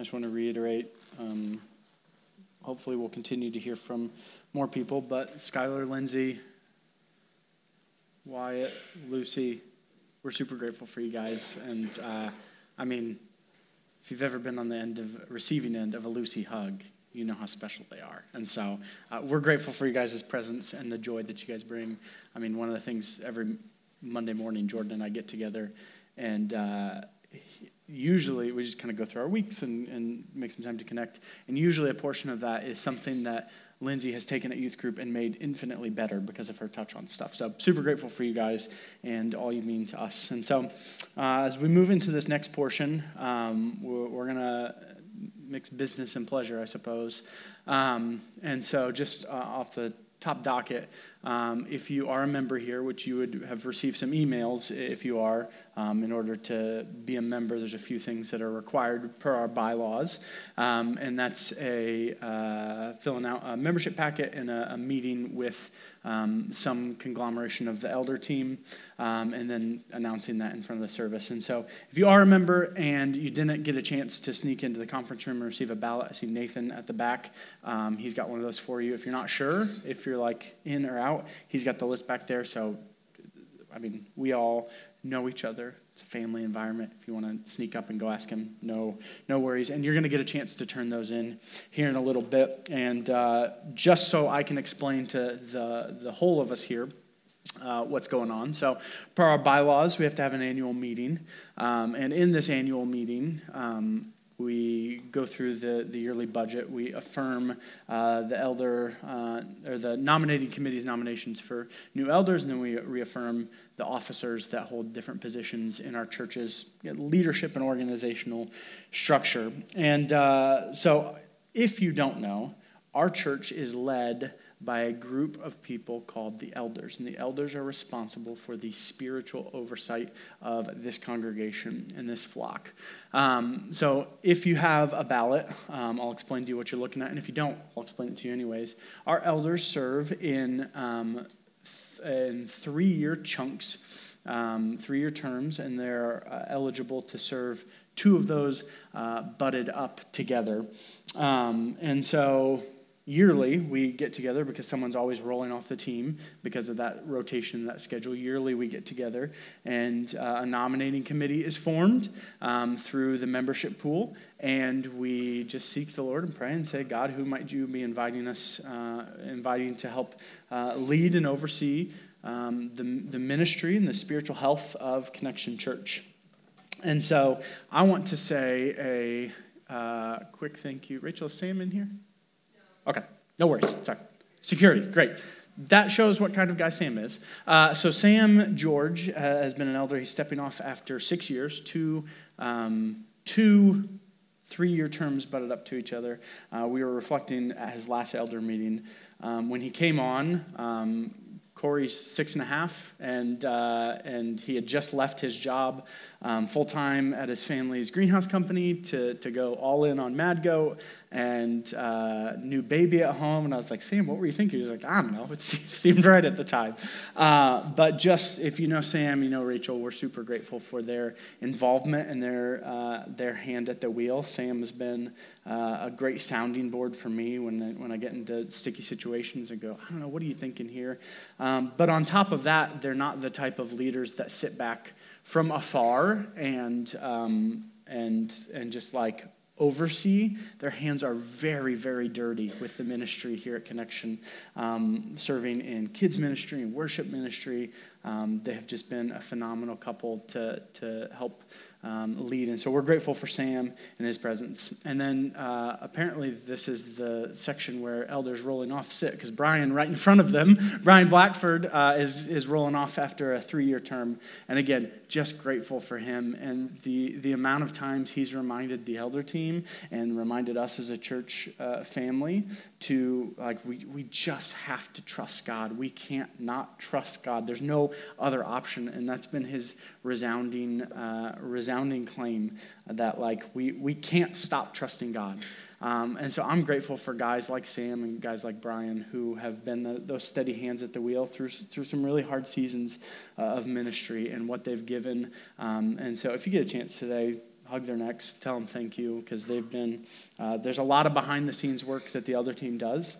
I just want to reiterate. Um, hopefully, we'll continue to hear from more people. But Skylar, Lindsay, Wyatt, Lucy, we're super grateful for you guys. And uh, I mean, if you've ever been on the end of receiving end of a Lucy hug, you know how special they are. And so uh, we're grateful for you guys' presence and the joy that you guys bring. I mean, one of the things every Monday morning, Jordan and I get together, and uh, usually we just kind of go through our weeks and, and make some time to connect. And usually a portion of that is something that Lindsay has taken at youth group and made infinitely better because of her touch on stuff. So super grateful for you guys and all you mean to us. And so uh, as we move into this next portion, um, we're, we're going to mix business and pleasure, I suppose. Um, and so just uh, off the top docket, um, if you are a member here, which you would have received some emails if you are, um, in order to be a member, there's a few things that are required per our bylaws. Um, and that's a uh, filling out a membership packet and a, a meeting with um, some conglomeration of the elder team, um, and then announcing that in front of the service. And so if you are a member and you didn't get a chance to sneak into the conference room and receive a ballot, I see Nathan at the back. Um, he's got one of those for you. If you're not sure, if you're like in or out, he's got the list back there. So, I mean, we all know each other. It's a family environment. If you want to sneak up and go ask him, no, no worries. And you're going to get a chance to turn those in here in a little bit. And uh, just so I can explain to the, the whole of us here uh, what's going on. So, per our bylaws, we have to have an annual meeting. Um, and in this annual meeting, um, we go through the, the yearly budget. We affirm uh, the elder uh, or the nominating committee's nominations for new elders, and then we reaffirm the officers that hold different positions in our church's leadership and organizational structure. And uh, so, if you don't know, our church is led by a group of people called the elders. And the elders are responsible for the spiritual oversight of this congregation and this flock. Um, so if you have a ballot, um, I'll explain to you what you're looking at. And if you don't, I'll explain it to you anyways. Our elders serve in, um, th- in three year chunks. Um, three year terms, and they're uh, eligible to serve two of those uh, butted up together. Um, and so yearly we get together because someone's always rolling off the team because of that rotation that schedule. Yearly we get together and uh, a nominating committee is formed um, through the membership pool. And we just seek the lord and pray and say god who might you be inviting us uh, inviting to help uh, lead and oversee um, the, the ministry and the spiritual health of connection church? And so i want to say a uh, quick thank you. Rachel is sam in here Okay, no worries. Sorry. Security, great. That shows what kind of guy Sam is. Uh, so, Sam George uh, has been an elder. He's stepping off after six years, two, um, two three year terms butted up to each other. Uh, we were reflecting at his last elder meeting. Um, when he came on, um, Corey's six and a half, and, uh, and he had just left his job um, full time at his family's greenhouse company to, to go all in on Mad Goat and uh, new baby at home. And I was like, Sam, what were you thinking? He was like, I don't know. It seemed right at the time. Uh, but just if you know Sam, you know Rachel, we're super grateful for their involvement and their, uh, their hand at the wheel. Sam has been uh, a great sounding board for me when I, when I get into sticky situations and go, I don't know, what are you thinking here? Um, but on top of that, they're not the type of leaders that sit back from afar and, um, and, and just like oversee, their hands are very, very dirty with the ministry here at Connection, um, serving in kids' ministry and worship ministry. Um, they have just been a phenomenal couple to, to help um, lead. And so we're grateful for Sam and his presence. And then uh, apparently, this is the section where elders rolling off sit because Brian, right in front of them, Brian Blackford, uh, is, is rolling off after a three year term. And again, just grateful for him and the, the amount of times he's reminded the elder team and reminded us as a church uh, family to, like, we, we just have to trust God. We can't not trust God. There's no other option. And that's been his resounding, uh, resounding claim that, like, we, we can't stop trusting God. Um, and so I'm grateful for guys like Sam and guys like Brian who have been the, those steady hands at the wheel through, through some really hard seasons uh, of ministry and what they've given. Um, and so if you get a chance today, hug their necks, tell them thank you, because they've been, uh, there's a lot of behind the scenes work that the other team does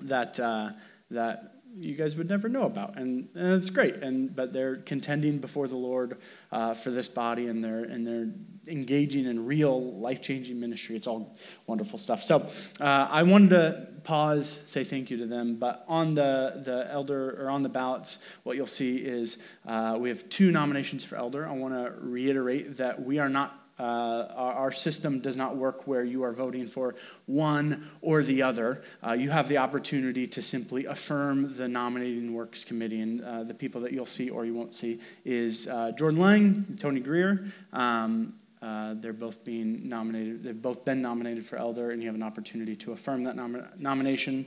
that, uh, that you guys would never know about. And, and it's great. And, but they're contending before the Lord uh, for this body and they're, and they're engaging in real life changing ministry. It's all wonderful stuff. So uh, I wanted to pause, say thank you to them. But on the, the elder or on the ballots, what you'll see is uh, we have two nominations for elder. I want to reiterate that we are not uh, our, our, system does not work where you are voting for one or the other. Uh, you have the opportunity to simply affirm the nominating works committee, and uh, the people that you'll see or you won't see is uh, Jordan Lang, Tony Greer. Um, uh, they're both being nominated. They've both been nominated for elder, and you have an opportunity to affirm that nom- nomination.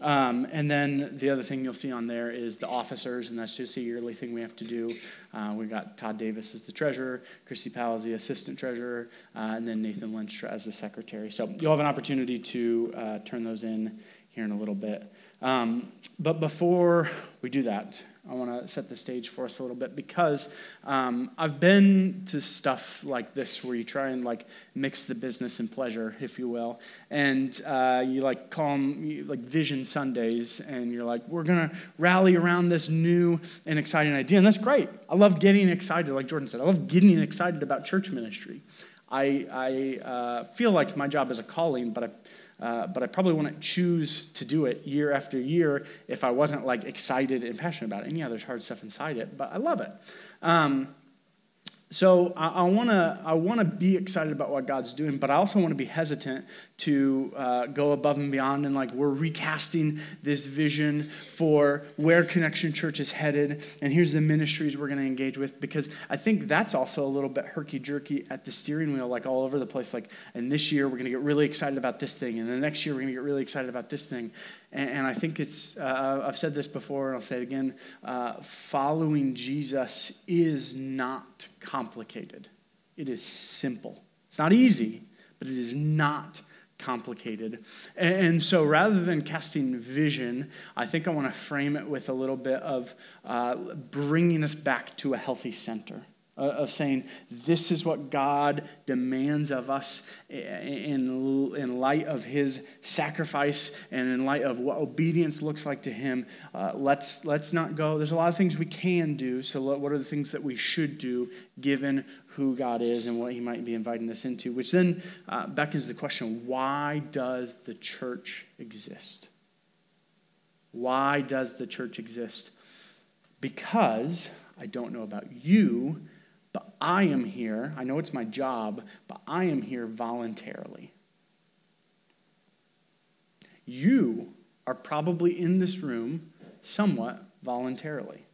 Um, and then the other thing you'll see on there is the officers, and that's just a yearly thing we have to do. Uh, we got Todd Davis as the treasurer, Christy Powell as the assistant treasurer, uh, and then Nathan Lynch as the secretary. So you'll have an opportunity to uh, turn those in here in a little bit. Um, but before we do that, I want to set the stage for us a little bit because um, I've been to stuff like this where you try and like mix the business and pleasure, if you will, and uh, you like call them like Vision Sundays, and you're like, we're gonna rally around this new and exciting idea, and that's great. I love getting excited, like Jordan said. I love getting excited about church ministry. I, I uh, feel like my job is a calling, but I uh, but I probably wouldn't choose to do it year after year if I wasn't like excited and passionate about it. And yeah, there's hard stuff inside it, but I love it. Um, so I, I want to I want to be excited about what God's doing, but I also want to be hesitant to uh, go above and beyond and like we're recasting this vision for where Connection Church is headed, and here's the ministries we're going to engage with because I think that's also a little bit herky jerky at the steering wheel, like all over the place. Like, and this year we're going to get really excited about this thing, and the next year we're going to get really excited about this thing, and, and I think it's uh, I've said this before, and I'll say it again: uh, following Jesus is not complicated. It is simple. It's not easy, but it is not complicated. And so rather than casting vision, I think I want to frame it with a little bit of uh, bringing us back to a healthy center. Uh, of saying this is what God demands of us in, in light of his sacrifice and in light of what obedience looks like to him. Uh, let's, let's not go. There's a lot of things we can do. So, what are the things that we should do given who God is and what he might be inviting us into? Which then uh, beckons the question why does the church exist? Why does the church exist? Because I don't know about you I am here. I know it's my job, but I am here voluntarily. You are probably in this room somewhat voluntarily.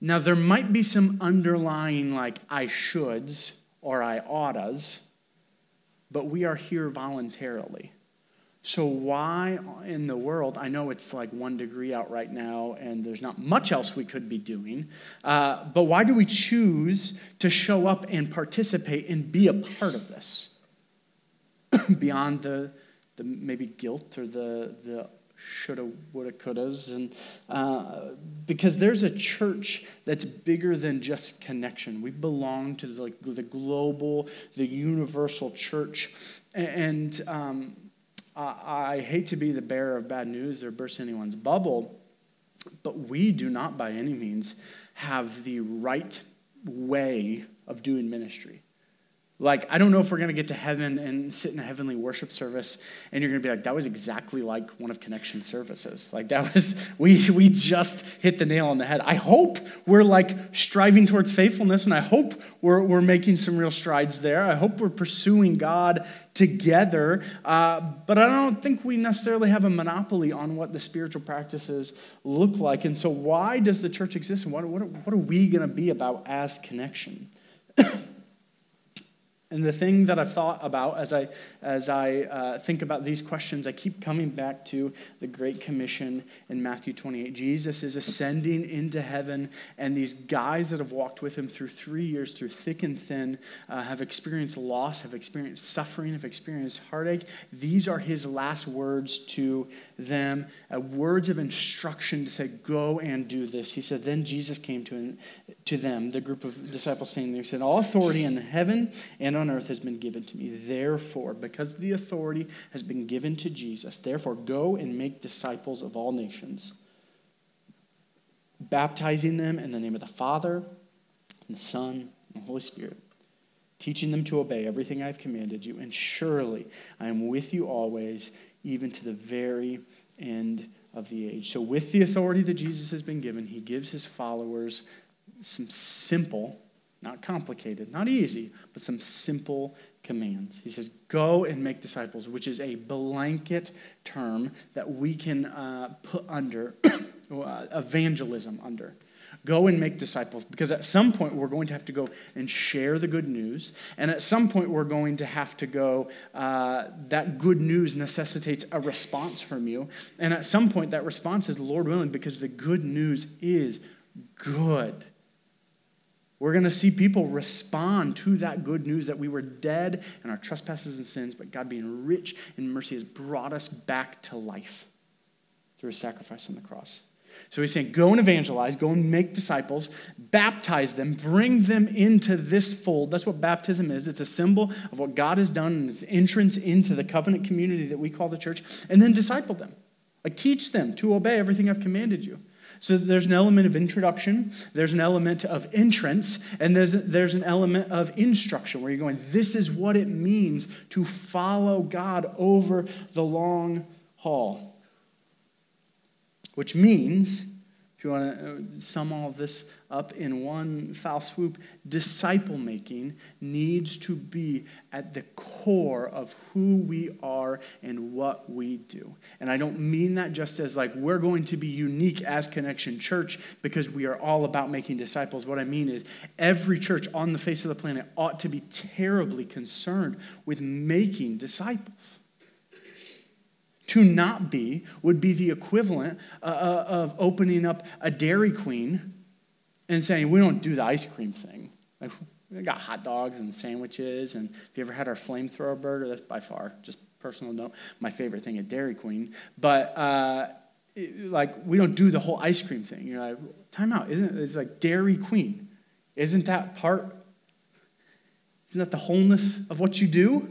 Now, there might be some underlying, like, I shoulds or I oughtas, but we are here voluntarily. So, why in the world? I know it's like one degree out right now, and there's not much else we could be doing, uh, but why do we choose to show up and participate and be a part of this? Beyond the, the maybe guilt or the, the shoulda, woulda, couldas, and uh, because there's a church that's bigger than just connection. We belong to the, the global, the universal church, and um, I hate to be the bearer of bad news or burst anyone's bubble, but we do not by any means have the right way of doing ministry. Like, I don't know if we're going to get to heaven and sit in a heavenly worship service and you're going to be like, that was exactly like one of Connection services. Like, that was, we, we just hit the nail on the head. I hope we're like striving towards faithfulness and I hope we're, we're making some real strides there. I hope we're pursuing God together. Uh, but I don't think we necessarily have a monopoly on what the spiritual practices look like. And so, why does the church exist and what, what, what are we going to be about as Connection? And the thing that I've thought about as I, as I uh, think about these questions, I keep coming back to the Great Commission in Matthew 28. Jesus is ascending into heaven, and these guys that have walked with him through three years, through thick and thin, uh, have experienced loss, have experienced suffering, have experienced heartache. These are his last words to them, uh, words of instruction to say, Go and do this. He said, Then Jesus came to, to them, the group of disciples standing there, he said, All authority in heaven and on earth has been given to me. Therefore, because the authority has been given to Jesus, therefore go and make disciples of all nations, baptizing them in the name of the Father, and the Son, and the Holy Spirit, teaching them to obey everything I've commanded you. And surely I am with you always, even to the very end of the age. So, with the authority that Jesus has been given, he gives his followers some simple not complicated, not easy, but some simple commands. He says, Go and make disciples, which is a blanket term that we can uh, put under uh, evangelism under. Go and make disciples because at some point we're going to have to go and share the good news. And at some point we're going to have to go, uh, that good news necessitates a response from you. And at some point that response is, Lord willing, because the good news is good. We're going to see people respond to that good news that we were dead in our trespasses and sins, but God, being rich in mercy, has brought us back to life through his sacrifice on the cross. So he's saying, go and evangelize, go and make disciples, baptize them, bring them into this fold. That's what baptism is. It's a symbol of what God has done and his entrance into the covenant community that we call the church, and then disciple them. Like teach them to obey everything I've commanded you. So there's an element of introduction, there's an element of entrance, and there's, there's an element of instruction where you're going, this is what it means to follow God over the long haul. Which means you want to uh, sum all this up in one foul swoop, disciple making needs to be at the core of who we are and what we do. And I don't mean that just as like we're going to be unique as Connection Church because we are all about making disciples. What I mean is every church on the face of the planet ought to be terribly concerned with making disciples. To not be would be the equivalent uh, uh, of opening up a Dairy Queen and saying, We don't do the ice cream thing. Like, we got hot dogs and sandwiches. And if you ever had our flamethrower burger, that's by far, just personal note, my favorite thing at Dairy Queen. But, uh, it, like, we don't do the whole ice cream thing. You're like, time out. Isn't it? It's like Dairy Queen. Isn't that part? Isn't that the wholeness of what you do?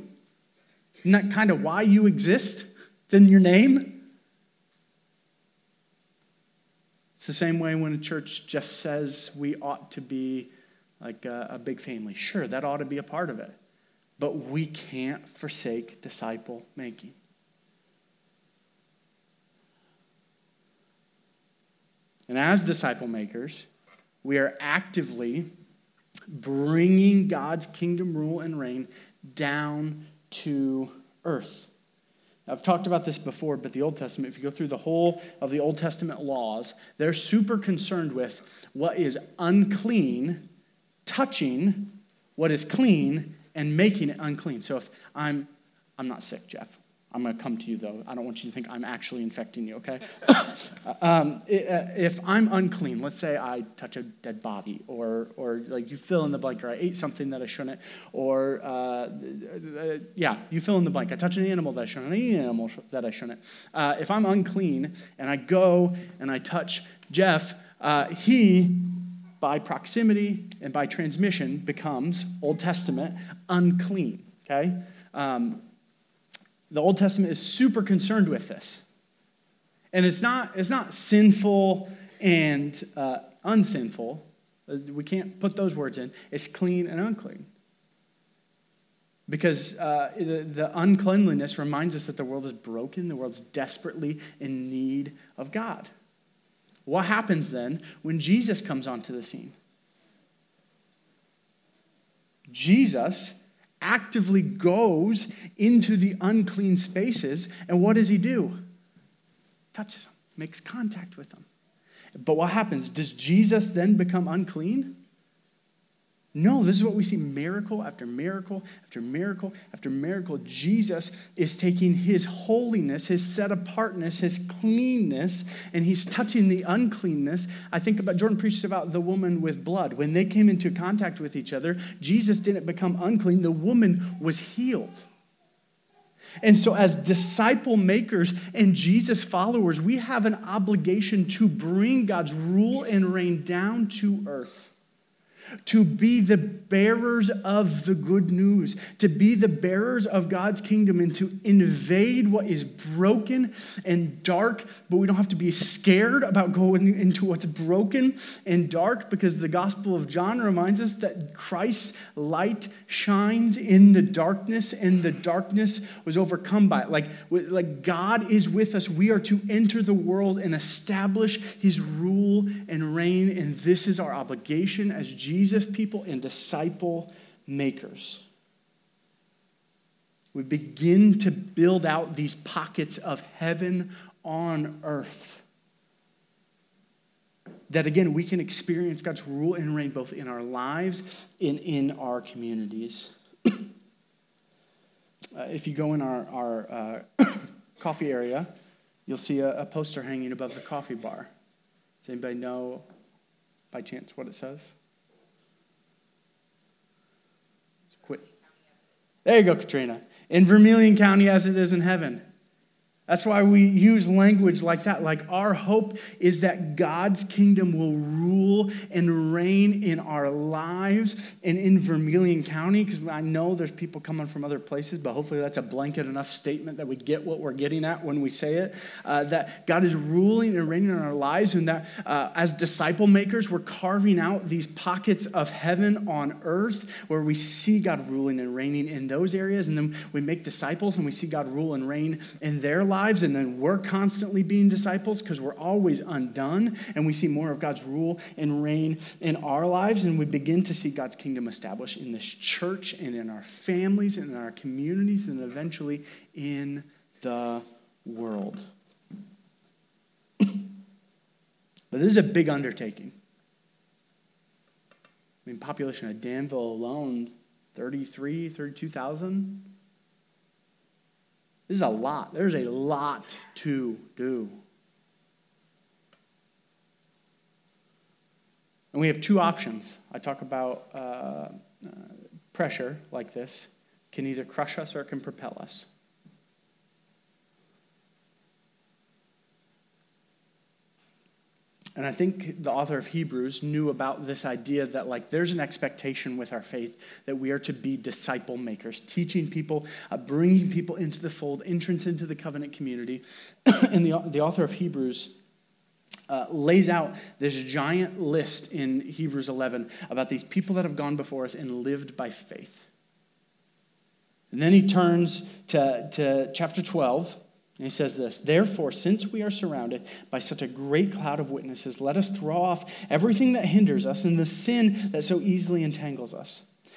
Isn't that kind of why you exist? In your name. It's the same way when a church just says we ought to be like a, a big family. Sure, that ought to be a part of it. But we can't forsake disciple making. And as disciple makers, we are actively bringing God's kingdom rule and reign down to earth. I've talked about this before, but the Old Testament, if you go through the whole of the Old Testament laws, they're super concerned with what is unclean, touching what is clean, and making it unclean. So if I'm, I'm not sick, Jeff. I'm going to come to you, though. I don't want you to think I'm actually infecting you, okay? um, uh, if I'm unclean, let's say I touch a dead body, or, or like you fill in the blank, or I ate something that I shouldn't, or uh, uh, yeah, you fill in the blank. I touch an animal that I shouldn't, I eat an animal that I shouldn't. Uh, if I'm unclean and I go and I touch Jeff, uh, he by proximity and by transmission becomes Old Testament unclean. Okay, um, the Old Testament is super concerned with this. And it's not, it's not sinful and uh, unsinful. Uh, we can't put those words in. It's clean and unclean. Because uh, the, the uncleanliness reminds us that the world is broken, the world's desperately in need of God. What happens then when Jesus comes onto the scene? Jesus actively goes into the unclean spaces, and what does he do? Touches them, makes contact with them. But what happens? Does Jesus then become unclean? No, this is what we see miracle after miracle after miracle after miracle. Jesus is taking his holiness, his set apartness, his cleanness, and he's touching the uncleanness. I think about Jordan preached about the woman with blood. When they came into contact with each other, Jesus didn't become unclean, the woman was healed. And so, as disciple makers and Jesus followers, we have an obligation to bring God's rule and reign down to earth to be the bearers of the good news, to be the bearers of God's kingdom, and to invade what is broken and dark. But we don't have to be scared about going into what's broken and dark because the Gospel of John reminds us that Christ's light shines in the darkness, and the darkness was overcome by it. Like, like God is with us. We are to enter the world and establish his rule and reign, and this is our obligation as Jesus Jesus people and disciple makers. We begin to build out these pockets of heaven on earth. That again, we can experience God's rule and reign both in our lives and in our communities. uh, if you go in our, our uh, coffee area, you'll see a, a poster hanging above the coffee bar. Does anybody know by chance what it says? There you go, Katrina. In Vermilion County as it is in heaven. That's why we use language like that. Like, our hope is that God's kingdom will rule and reign in our lives and in Vermilion County, because I know there's people coming from other places, but hopefully that's a blanket enough statement that we get what we're getting at when we say it. Uh, that God is ruling and reigning in our lives, and that uh, as disciple makers, we're carving out these pockets of heaven on earth where we see God ruling and reigning in those areas, and then we make disciples and we see God rule and reign in their lives lives, and then we're constantly being disciples because we're always undone, and we see more of God's rule and reign in our lives, and we begin to see God's kingdom established in this church and in our families and in our communities, and eventually in the world. but this is a big undertaking. I mean, population of Danville alone, 33, 32,000. This is a lot. There's a lot to do. And we have two options. I talk about uh, uh, pressure like this can either crush us or it can propel us. And I think the author of Hebrews knew about this idea that, like, there's an expectation with our faith that we are to be disciple makers, teaching people, uh, bringing people into the fold, entrance into the covenant community. and the, the author of Hebrews uh, lays out this giant list in Hebrews 11 about these people that have gone before us and lived by faith. And then he turns to, to chapter 12 and he says this Therefore, since we are surrounded by such a great cloud of witnesses, let us throw off everything that hinders us and the sin that so easily entangles us.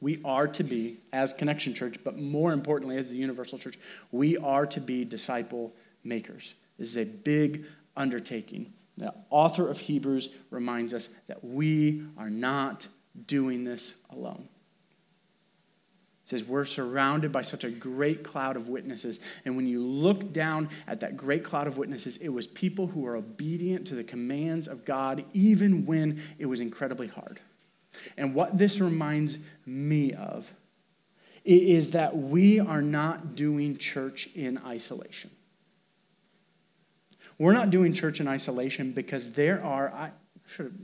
We are to be, as Connection Church, but more importantly, as the Universal Church, we are to be disciple makers. This is a big undertaking. The author of Hebrews reminds us that we are not doing this alone. It says, We're surrounded by such a great cloud of witnesses. And when you look down at that great cloud of witnesses, it was people who were obedient to the commands of God, even when it was incredibly hard. And what this reminds me of is that we are not doing church in isolation. We're not doing church in isolation because there are, I should have,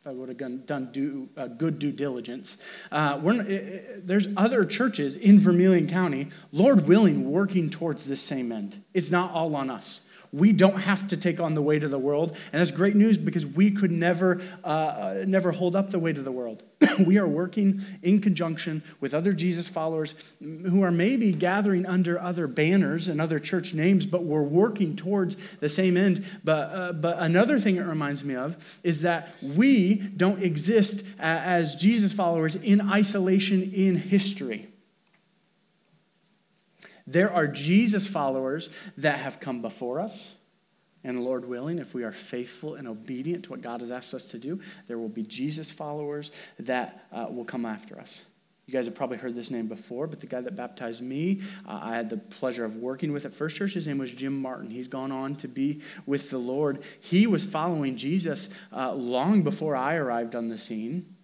if I would have done due, uh, good due diligence, uh, we're, it, there's other churches in Vermilion County, Lord willing, working towards this same end. It's not all on us. We don't have to take on the weight of the world. And that's great news because we could never, uh, never hold up the weight of the world. we are working in conjunction with other Jesus followers who are maybe gathering under other banners and other church names, but we're working towards the same end. But, uh, but another thing it reminds me of is that we don't exist as Jesus followers in isolation in history. There are Jesus followers that have come before us. And Lord willing, if we are faithful and obedient to what God has asked us to do, there will be Jesus followers that uh, will come after us. You guys have probably heard this name before, but the guy that baptized me, uh, I had the pleasure of working with at First Church. His name was Jim Martin. He's gone on to be with the Lord. He was following Jesus uh, long before I arrived on the scene.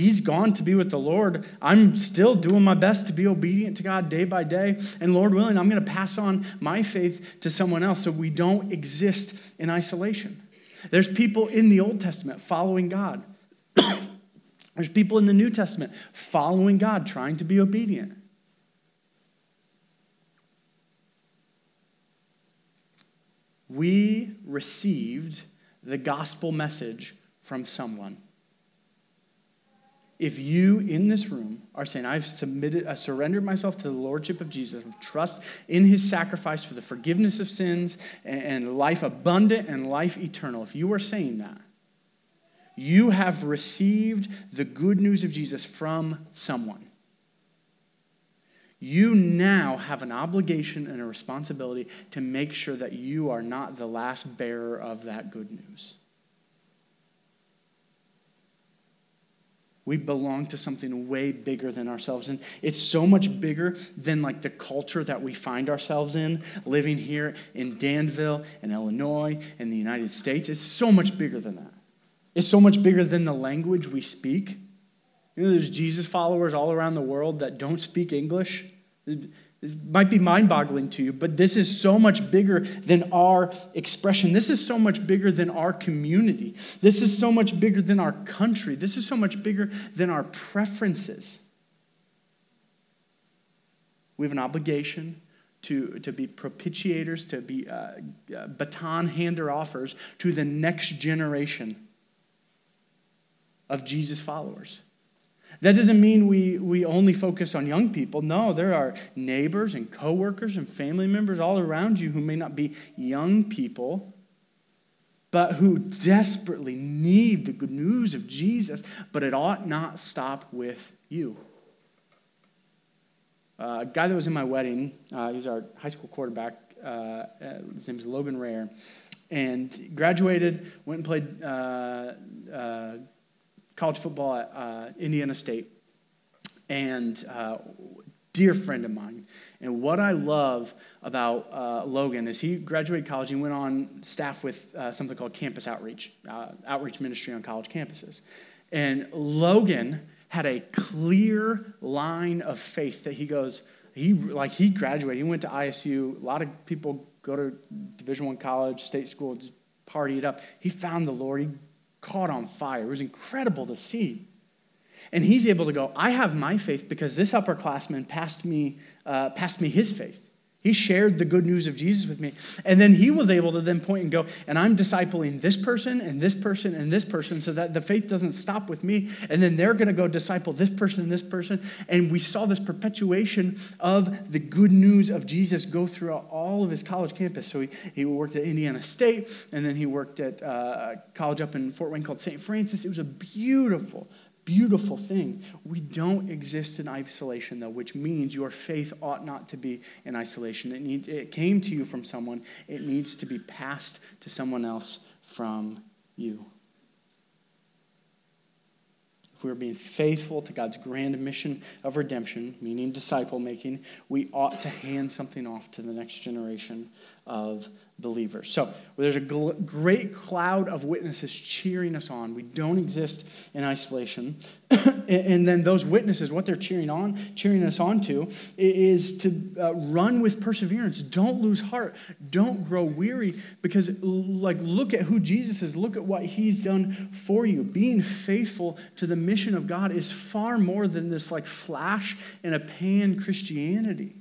He's gone to be with the Lord. I'm still doing my best to be obedient to God day by day. And Lord willing, I'm going to pass on my faith to someone else so we don't exist in isolation. There's people in the Old Testament following God, there's people in the New Testament following God, trying to be obedient. We received the gospel message from someone if you in this room are saying, I've submitted, I surrendered myself to the Lordship of Jesus, trust in his sacrifice for the forgiveness of sins and life abundant and life eternal, if you are saying that, you have received the good news of Jesus from someone. You now have an obligation and a responsibility to make sure that you are not the last bearer of that good news. We belong to something way bigger than ourselves. And it's so much bigger than like the culture that we find ourselves in, living here in Danville and Illinois and the United States. It's so much bigger than that. It's so much bigger than the language we speak. You know, there's Jesus followers all around the world that don't speak English. This might be mind boggling to you, but this is so much bigger than our expression. This is so much bigger than our community. This is so much bigger than our country. This is so much bigger than our preferences. We have an obligation to, to be propitiators, to be uh, uh, baton hander offers to the next generation of Jesus followers. That doesn't mean we, we only focus on young people. No, there are neighbors and coworkers and family members all around you who may not be young people, but who desperately need the good news of Jesus, but it ought not stop with you. Uh, a guy that was in my wedding, uh, he was our high school quarterback. Uh, his name is Logan Rare. And graduated, went and played uh, uh, college football at uh, Indiana State, and uh, dear friend of mine. And what I love about uh, Logan is he graduated college and went on staff with uh, something called Campus Outreach, uh, outreach ministry on college campuses. And Logan had a clear line of faith that he goes, he like he graduated, he went to ISU. A lot of people go to Division One college, state school, just party it up. He found the Lord. He caught on fire. It was incredible to see. And he's able to go, I have my faith because this upperclassman passed me, uh, passed me his faith. He shared the good news of Jesus with me. And then he was able to then point and go, and I'm discipling this person and this person and this person so that the faith doesn't stop with me. And then they're going to go disciple this person and this person. And we saw this perpetuation of the good news of Jesus go throughout all of his college campus. So he, he worked at Indiana State, and then he worked at uh, a college up in Fort Wayne called St. Francis. It was a beautiful, beautiful thing. We don't exist in isolation, though, which means your faith ought not to be in isolation. It, it came to you from someone, it needs to be passed to someone else from you. If we are being faithful to God's grand mission of redemption, meaning disciple making, we ought to hand something off to the next generation of believers. So there's a gl- great cloud of witnesses cheering us on. We don't exist in isolation. and then those witnesses, what they're cheering on, cheering us on to, is to uh, run with perseverance. Don't lose heart. Don't grow weary because, like, look at who Jesus is. Look at what he's done for you. Being faithful to the mission of God is far more than this, like, flash in a pan Christianity.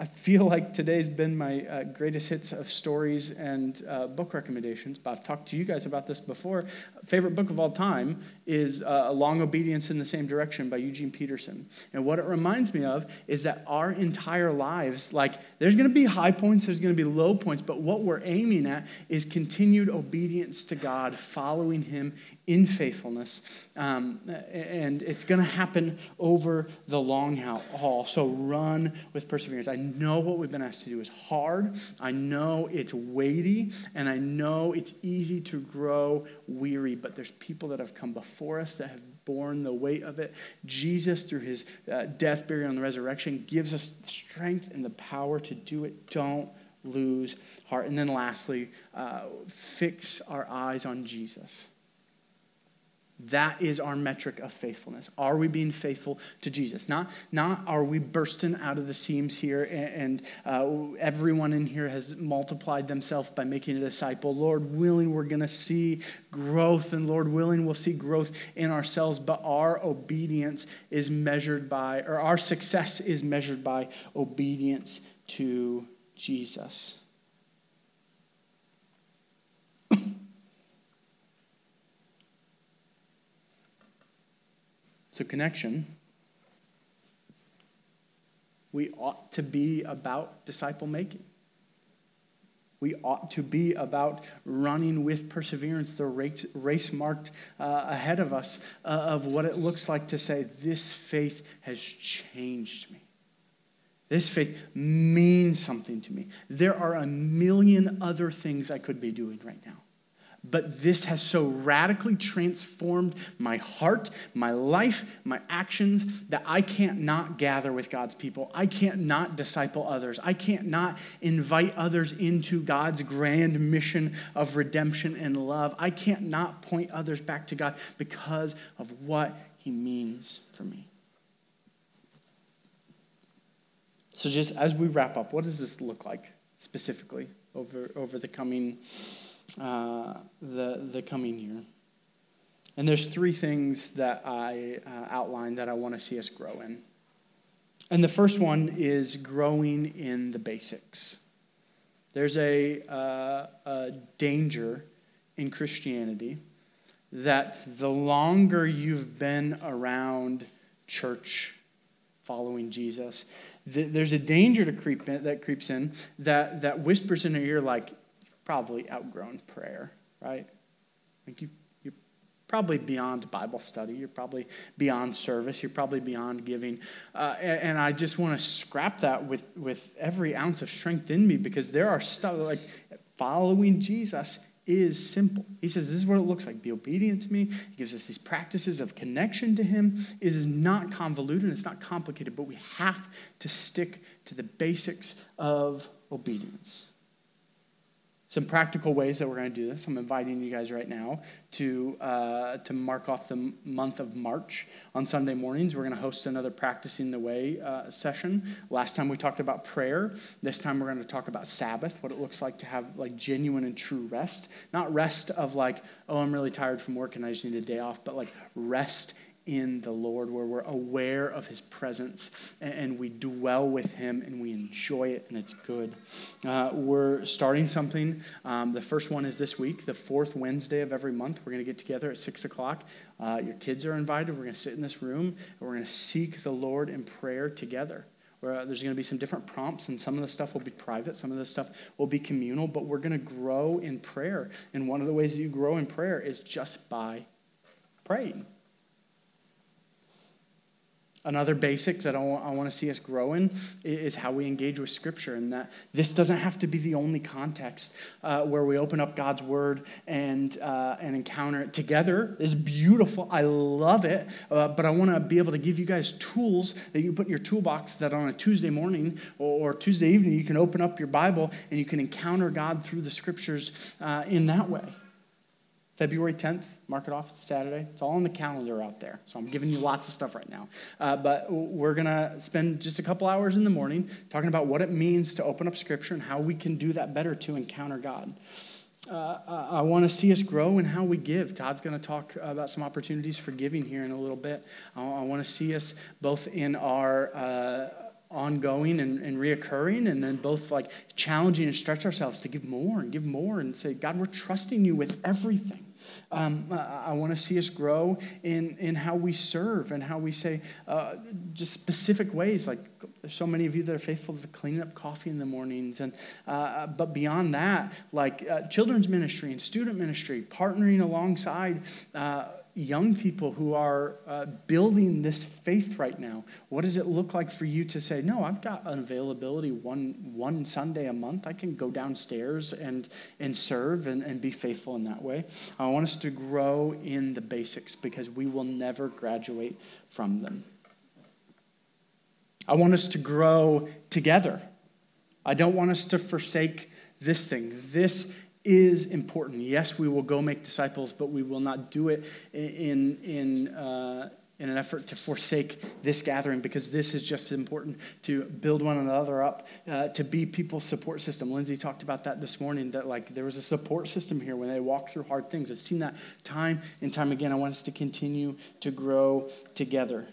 I feel like today's been my uh, greatest hits of stories and uh, book recommendations, but I've talked to you guys about this before. Favorite book of all time is uh, A Long Obedience in the Same Direction by Eugene Peterson. And what it reminds me of is that our entire lives, like, there's going to be high points, there's going to be low points, but what we're aiming at is continued obedience to God, following Him in faithfulness. Um, and it's going to happen over the long haul. So run with perseverance. I know what we've been asked to do is hard. I know it's weighty. And I know it's easy to grow weary. But there's people that have come before us that have borne the weight of it. Jesus, through his uh, death, burial, and resurrection, gives us strength and the power to do it. Don't lose heart. And then lastly, uh, fix our eyes on Jesus. That is our metric of faithfulness. Are we being faithful to Jesus? Not, not are we bursting out of the seams here and, and uh, everyone in here has multiplied themselves by making a disciple. Lord willing, we're going to see growth, and Lord willing, we'll see growth in ourselves, but our obedience is measured by, or our success is measured by obedience to Jesus. So, connection. We ought to be about disciple making. We ought to be about running with perseverance the race marked uh, ahead of us uh, of what it looks like to say, This faith has changed me. This faith means something to me. There are a million other things I could be doing right now. But this has so radically transformed my heart, my life, my actions that I can't not gather with God's people. I can't not disciple others. I can't not invite others into God's grand mission of redemption and love. I can't not point others back to God because of what He means for me. So, just as we wrap up, what does this look like specifically over, over the coming? Uh, the, the coming year. And there's three things that I uh, outlined that I want to see us grow in. And the first one is growing in the basics. There's a, uh, a danger in Christianity that the longer you've been around church following Jesus, there's a danger to creep in, that creeps in that, that whispers in your ear like, probably outgrown prayer, right? Like you, you're probably beyond Bible study. You're probably beyond service. You're probably beyond giving. Uh, and, and, I just want to scrap that with, with every ounce of strength in me because there are stuff like following Jesus is simple. He says, This is what it looks like. Be obedient to me. He gives us these practices of connection to Him. It is not convoluted, it's not complicated, but we have to stick to the basics of obedience some practical ways that we're going to do this. I'm inviting you guys right now to, uh, to mark off the month of March. On Sunday mornings, we're going to host another Practicing the Way uh, session. Last time we talked about prayer. This time we're going to talk about Sabbath, what it looks like to have like genuine and true rest. Not rest of like, oh, I'm really tired from work and I just need a day off, but like rest in the Lord, where we're aware of His presence and we dwell with Him and we enjoy it and it's good. Uh, we're starting something. Um, the first one is this week, the fourth Wednesday of every month. We're going to get together at 6 o'clock. Uh, your kids are invited. We're going to sit in this room and we're going to seek the Lord in prayer together. Where, uh, there's going to be some different prompts, and some of the stuff will be private, some of the stuff will be communal, but we're going to grow in prayer. And one of the ways that you grow in prayer is just by praying. Another basic that I want, to see us grow in is how we engage with Scripture, and that this doesn't have to be the only context uh, where we open up God's Word and, uh, and encounter it together. is beautiful. I love it, uh, but I want to be able to give you guys tools that you put in your toolbox that on a Tuesday morning or, or Tuesday evening you can open up your Bible and you can encounter God through the Scriptures uh, in that way. February 10th, mark it off, it's Saturday. It's all on the calendar out there. So I'm giving you lots of stuff right now. Uh, but we're going to spend just a couple hours in the morning talking about what it means to open up Scripture and how we can do that better to encounter God. Uh, I want to see us grow in how we give. Todd's going to talk about some opportunities for giving here in a little bit. I want to see us both in our. Uh, ongoing and, and reoccurring, and then both like challenging and stretch ourselves to give more and give more and say, God, we're trusting you with everything. Um, I want to see us grow in, in how we serve and how we say uh, just specific ways. Like there's so many of you that are faithful to cleaning up coffee in the mornings, and uh, but beyond that, like uh, children's ministry and student ministry, partnering alongside uh, young people who are uh, building this faith right now, what does it look like for you to say, no, I've got an availability one, one Sunday a month. I can go downstairs and, and serve and, and be faithful in that way. I want us to grow in the basics because we will never graduate from them. I want us to grow together. I don't want us to forsake this thing. This is important. Yes, we will go make disciples, but we will not do it in, in, uh, in an effort to forsake this gathering because this is just important to build one another up, uh, to be people's support system. Lindsay talked about that this morning that like there was a support system here when they walk through hard things. I've seen that time and time again. I want us to continue to grow together.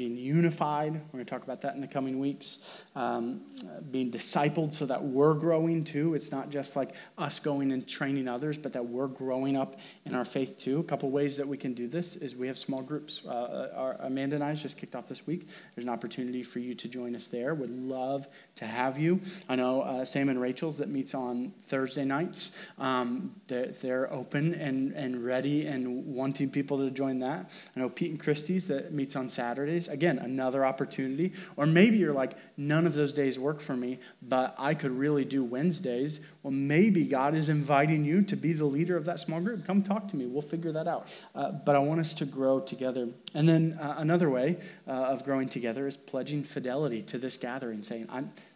Being unified. We're going to talk about that in the coming weeks. Um, being discipled so that we're growing too. It's not just like us going and training others, but that we're growing up in our faith too. A couple ways that we can do this is we have small groups. Uh, our, Amanda and I just kicked off this week. There's an opportunity for you to join us there. Would love to have you. I know uh, Sam and Rachel's that meets on Thursday nights. Um, they're, they're open and, and ready and wanting people to join that. I know Pete and Christie's that meets on Saturdays again, another opportunity. Or maybe you're like, none of those days work for me, but I could really do Wednesdays. Well, maybe God is inviting you to be the leader of that small group. Come talk to me. We'll figure that out. Uh, but I want us to grow together. And then uh, another way uh, of growing together is pledging fidelity to this gathering, saying,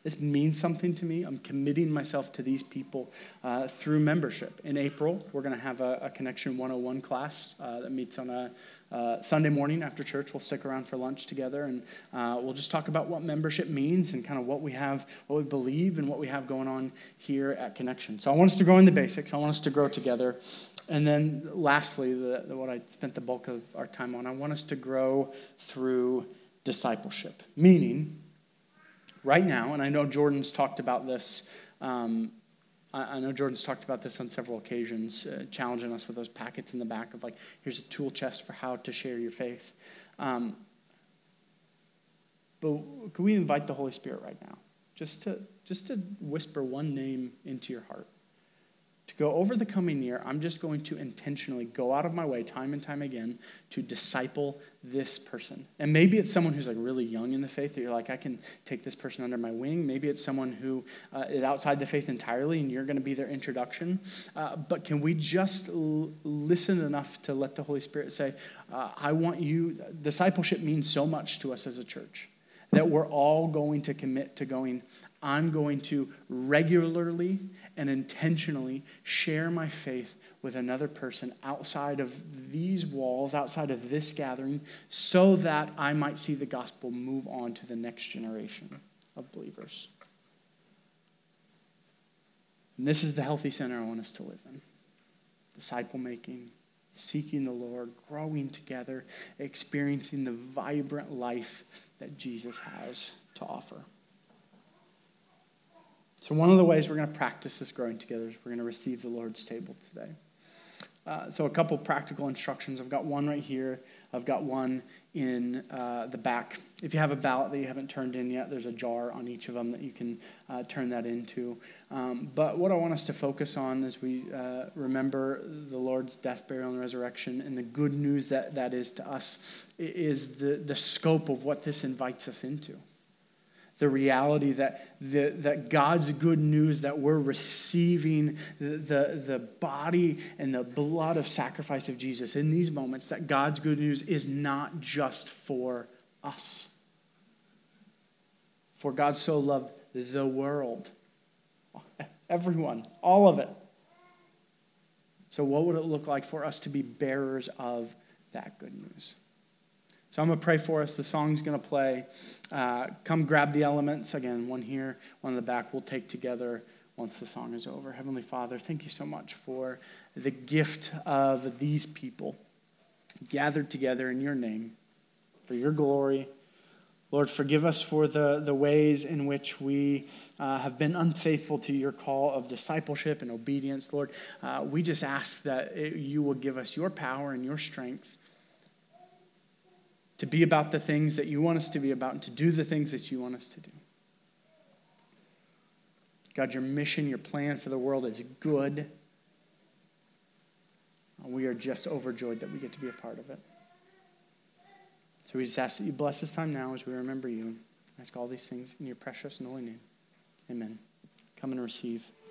This means something to me. I'm committing myself to these people uh, through membership. In April, we're going to have a, a Connection 101 class uh, that meets on a uh, Sunday morning after church, we'll stick around for lunch together and uh, we'll just talk about what membership means and kind of what we have, what we believe, and what we have going on here at Connection. So I want us to grow in the basics, I want us to grow together. And then lastly, the, the, what I spent the bulk of our time on, I want us to grow through discipleship. Meaning, right now, and I know Jordan's talked about this um, I, know Jordan's talked about this on several occasions, uh, challenging us with those packets in the back of like, here's a tool chest for how to share your faith. Um, but can we invite the Holy Spirit right now, just to just to whisper one name into your heart? To go over the coming year, I'm just going to intentionally go out of my way time and time again to disciple this person. And maybe it's someone who's like really young in the faith that you're like, I can take this person under my wing. Maybe it's someone who uh, is outside the faith entirely and you're going to be their introduction. Uh, but can we just l- listen enough to let the Holy Spirit say, uh, I want you, discipleship means so much to us as a church that we're all going to commit to going, I'm going to regularly and intentionally share my faith with another person outside of these walls, outside of this gathering, so that I might see the gospel move on to the next generation of believers. And this is the healthy center I want us to live in disciple making, seeking the Lord, growing together, experiencing the vibrant life that Jesus has to offer. So, one of the ways we're going to practice this growing together is we're going to receive the Lord's table today. Uh, so, a couple practical instructions. I've got one right here. I've got one in uh, the back. If you have a ballot that you haven't turned in yet, there's a jar on each of them that you can uh, turn that into. Um, but what I want us to focus on as we uh, remember the Lord's death, burial, and resurrection, and the good news that that is to us, is the, the scope of what this invites us into the reality that, the, that God's good news that we're receiving the, the, the body and the blood of sacrifice of Jesus in these moments, that God's good news is not just for us. For God so loved the world, everyone, all of it. So, what would it look like for us to be bearers of that good news? So I'm going to pray for us. The song's going to play. Uh, come grab the elements. Again, one here, one in the back. We'll take together once the song is over. Heavenly Father, thank you so much for the gift of these people gathered together in your name. for your glory. Lord, forgive us for the, the ways in which we uh, have been unfaithful to your call of discipleship and obedience. Lord, uh, we just ask that it, you will give us your power and your strength to be about the things that you want us to be about and to do the things that you want us to do. God, your mission, your plan for the world is good. We are just overjoyed that we get to be a part of it. So we just ask that you bless this time now as we remember you. I ask all these things in your precious and holy name. Amen. Come and receive.